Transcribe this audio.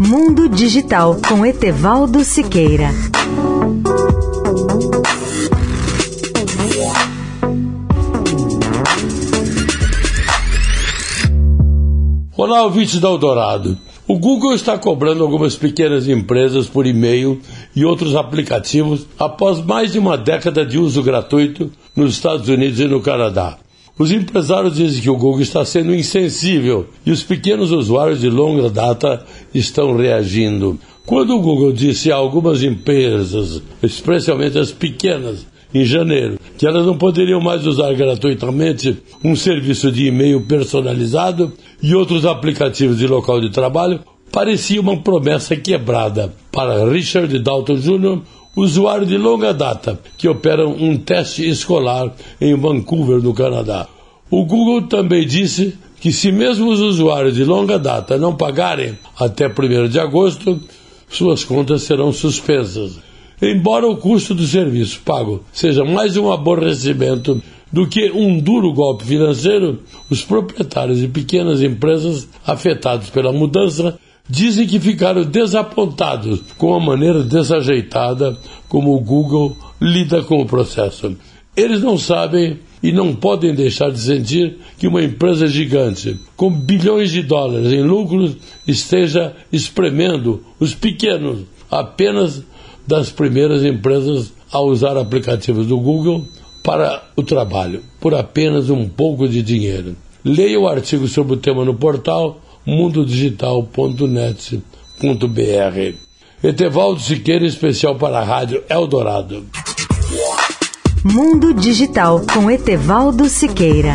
Mundo Digital com Etevaldo Siqueira. Olá, ouvintes da Eldorado. O Google está cobrando algumas pequenas empresas por e-mail e outros aplicativos após mais de uma década de uso gratuito nos Estados Unidos e no Canadá. Os empresários dizem que o Google está sendo insensível e os pequenos usuários de longa data estão reagindo. Quando o Google disse a algumas empresas, especialmente as pequenas, em janeiro, que elas não poderiam mais usar gratuitamente um serviço de e-mail personalizado e outros aplicativos de local de trabalho, parecia uma promessa quebrada para Richard Dalton Jr., usuário de longa data que opera um teste escolar em Vancouver, no Canadá. O Google também disse que se mesmo os usuários de longa data não pagarem até 1 de agosto, suas contas serão suspensas. Embora o custo do serviço pago seja mais um aborrecimento do que um duro golpe financeiro, os proprietários de pequenas empresas afetados pela mudança dizem que ficaram desapontados com a maneira desajeitada como o Google lida com o processo. Eles não sabem e não podem deixar de sentir que uma empresa gigante, com bilhões de dólares em lucros, esteja espremendo os pequenos, apenas das primeiras empresas a usar aplicativos do Google para o trabalho, por apenas um pouco de dinheiro. Leia o artigo sobre o tema no portal mundodigital.net.br. Etevaldo Siqueira, especial para a Rádio Eldorado. Mundo Digital com Etevaldo Siqueira.